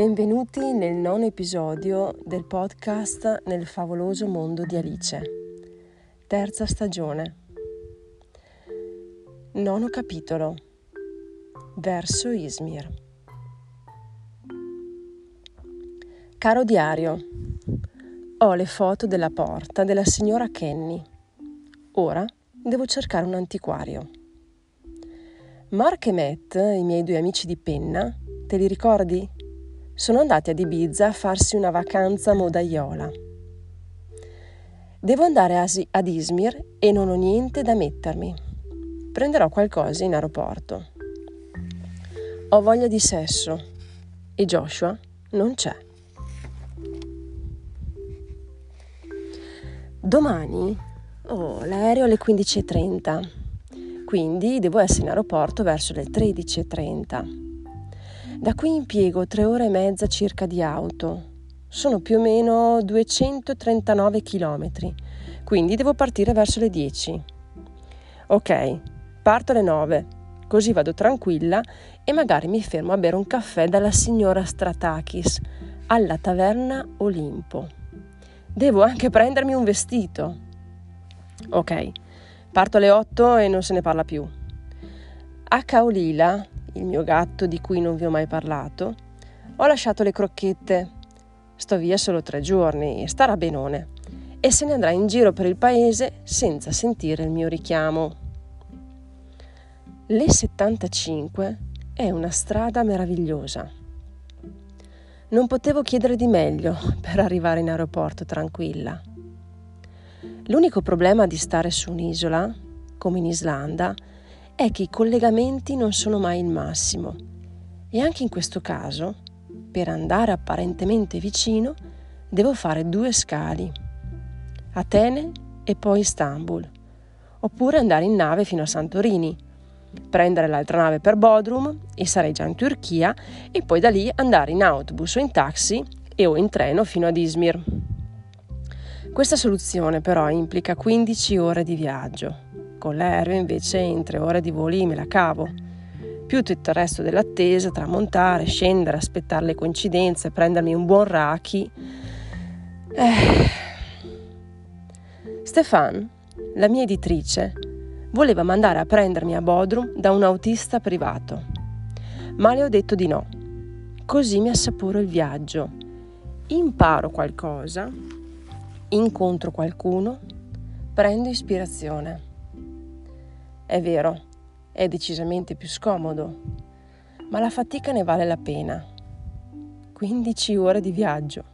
Benvenuti nel nono episodio del podcast Nel favoloso mondo di Alice, terza stagione. Nono capitolo. Verso Izmir. Caro diario, ho le foto della porta della signora Kenny. Ora devo cercare un antiquario. Mark e Matt, i miei due amici di penna, te li ricordi? Sono andati ad Ibiza a farsi una vacanza modaiola. Devo andare ad Izmir e non ho niente da mettermi. Prenderò qualcosa in aeroporto. Ho voglia di sesso e Joshua non c'è. Domani oh, l'aereo alle 15.30 quindi devo essere in aeroporto verso le 13.30. Da qui impiego tre ore e mezza circa di auto. Sono più o meno 239 km, quindi devo partire verso le 10. Ok, parto alle 9, così vado tranquilla e magari mi fermo a bere un caffè dalla signora Stratakis alla taverna Olimpo. Devo anche prendermi un vestito. Ok, Parto alle 8 e non se ne parla più. A Caolila, il mio gatto di cui non vi ho mai parlato, ho lasciato le crocchette. Sto via solo tre giorni, starà benone, e se ne andrà in giro per il paese senza sentire il mio richiamo. L'E75 è una strada meravigliosa. Non potevo chiedere di meglio per arrivare in aeroporto tranquilla. L'unico problema di stare su un'isola, come in Islanda, che i collegamenti non sono mai il massimo e anche in questo caso, per andare apparentemente vicino, devo fare due scali, Atene e poi Istanbul, oppure andare in nave fino a Santorini, prendere l'altra nave per Bodrum e sarei già in Turchia e poi da lì andare in autobus o in taxi e o in treno fino ad Izmir. Questa soluzione però implica 15 ore di viaggio. Con l'aereo invece in 3 ore di voli me la cavo. Più tutto il resto dell'attesa tra montare, scendere, aspettare le coincidenze, prendermi un buon raki. Eh. Stefan, la mia editrice, voleva mandare a prendermi a Bodrum da un autista privato. Ma le ho detto di no. Così mi assaporo il viaggio. Imparo qualcosa incontro qualcuno, prendo ispirazione. È vero, è decisamente più scomodo, ma la fatica ne vale la pena. 15 ore di viaggio.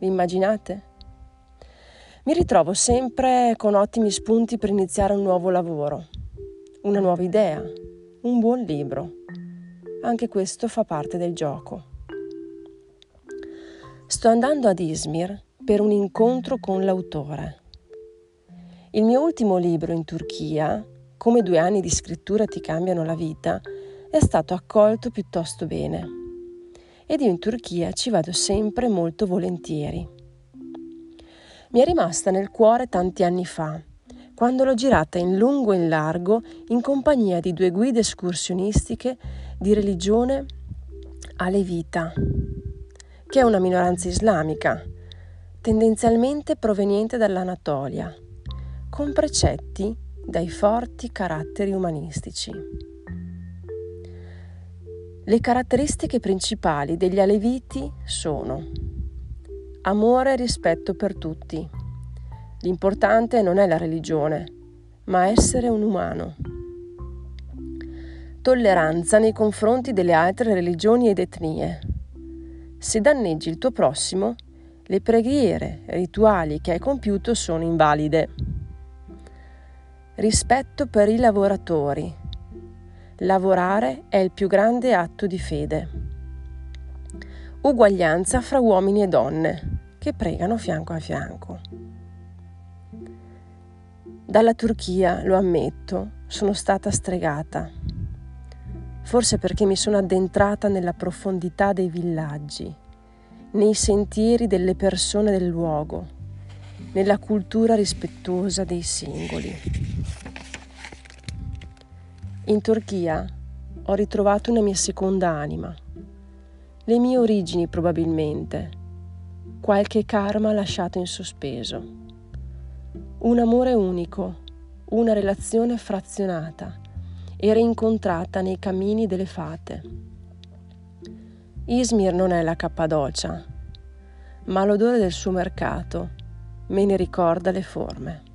Vi immaginate? Mi ritrovo sempre con ottimi spunti per iniziare un nuovo lavoro, una nuova idea, un buon libro. Anche questo fa parte del gioco. Sto andando ad Izmir per un incontro con l'autore. Il mio ultimo libro in Turchia, Come due anni di scrittura ti cambiano la vita, è stato accolto piuttosto bene. Ed io in Turchia ci vado sempre molto volentieri. Mi è rimasta nel cuore tanti anni fa, quando l'ho girata in lungo e in largo in compagnia di due guide escursionistiche di religione alevita, che è una minoranza islamica, tendenzialmente proveniente dall'Anatolia, con precetti dai forti caratteri umanistici. Le caratteristiche principali degli Aleviti sono amore e rispetto per tutti. L'importante non è la religione, ma essere un umano. Tolleranza nei confronti delle altre religioni ed etnie. Se danneggi il tuo prossimo, le preghiere rituali che hai compiuto sono invalide. Rispetto per i lavoratori. Lavorare è il più grande atto di fede. Uguaglianza fra uomini e donne che pregano fianco a fianco. Dalla Turchia, lo ammetto, sono stata stregata. Forse perché mi sono addentrata nella profondità dei villaggi nei sentieri delle persone del luogo, nella cultura rispettosa dei singoli. In Turchia ho ritrovato una mia seconda anima, Le mie origini probabilmente, qualche karma lasciato in sospeso. Un amore unico, una relazione frazionata e rincontrata nei cammini delle fate. Izmir non è la Cappadocia, ma l'odore del suo mercato me ne ricorda le forme.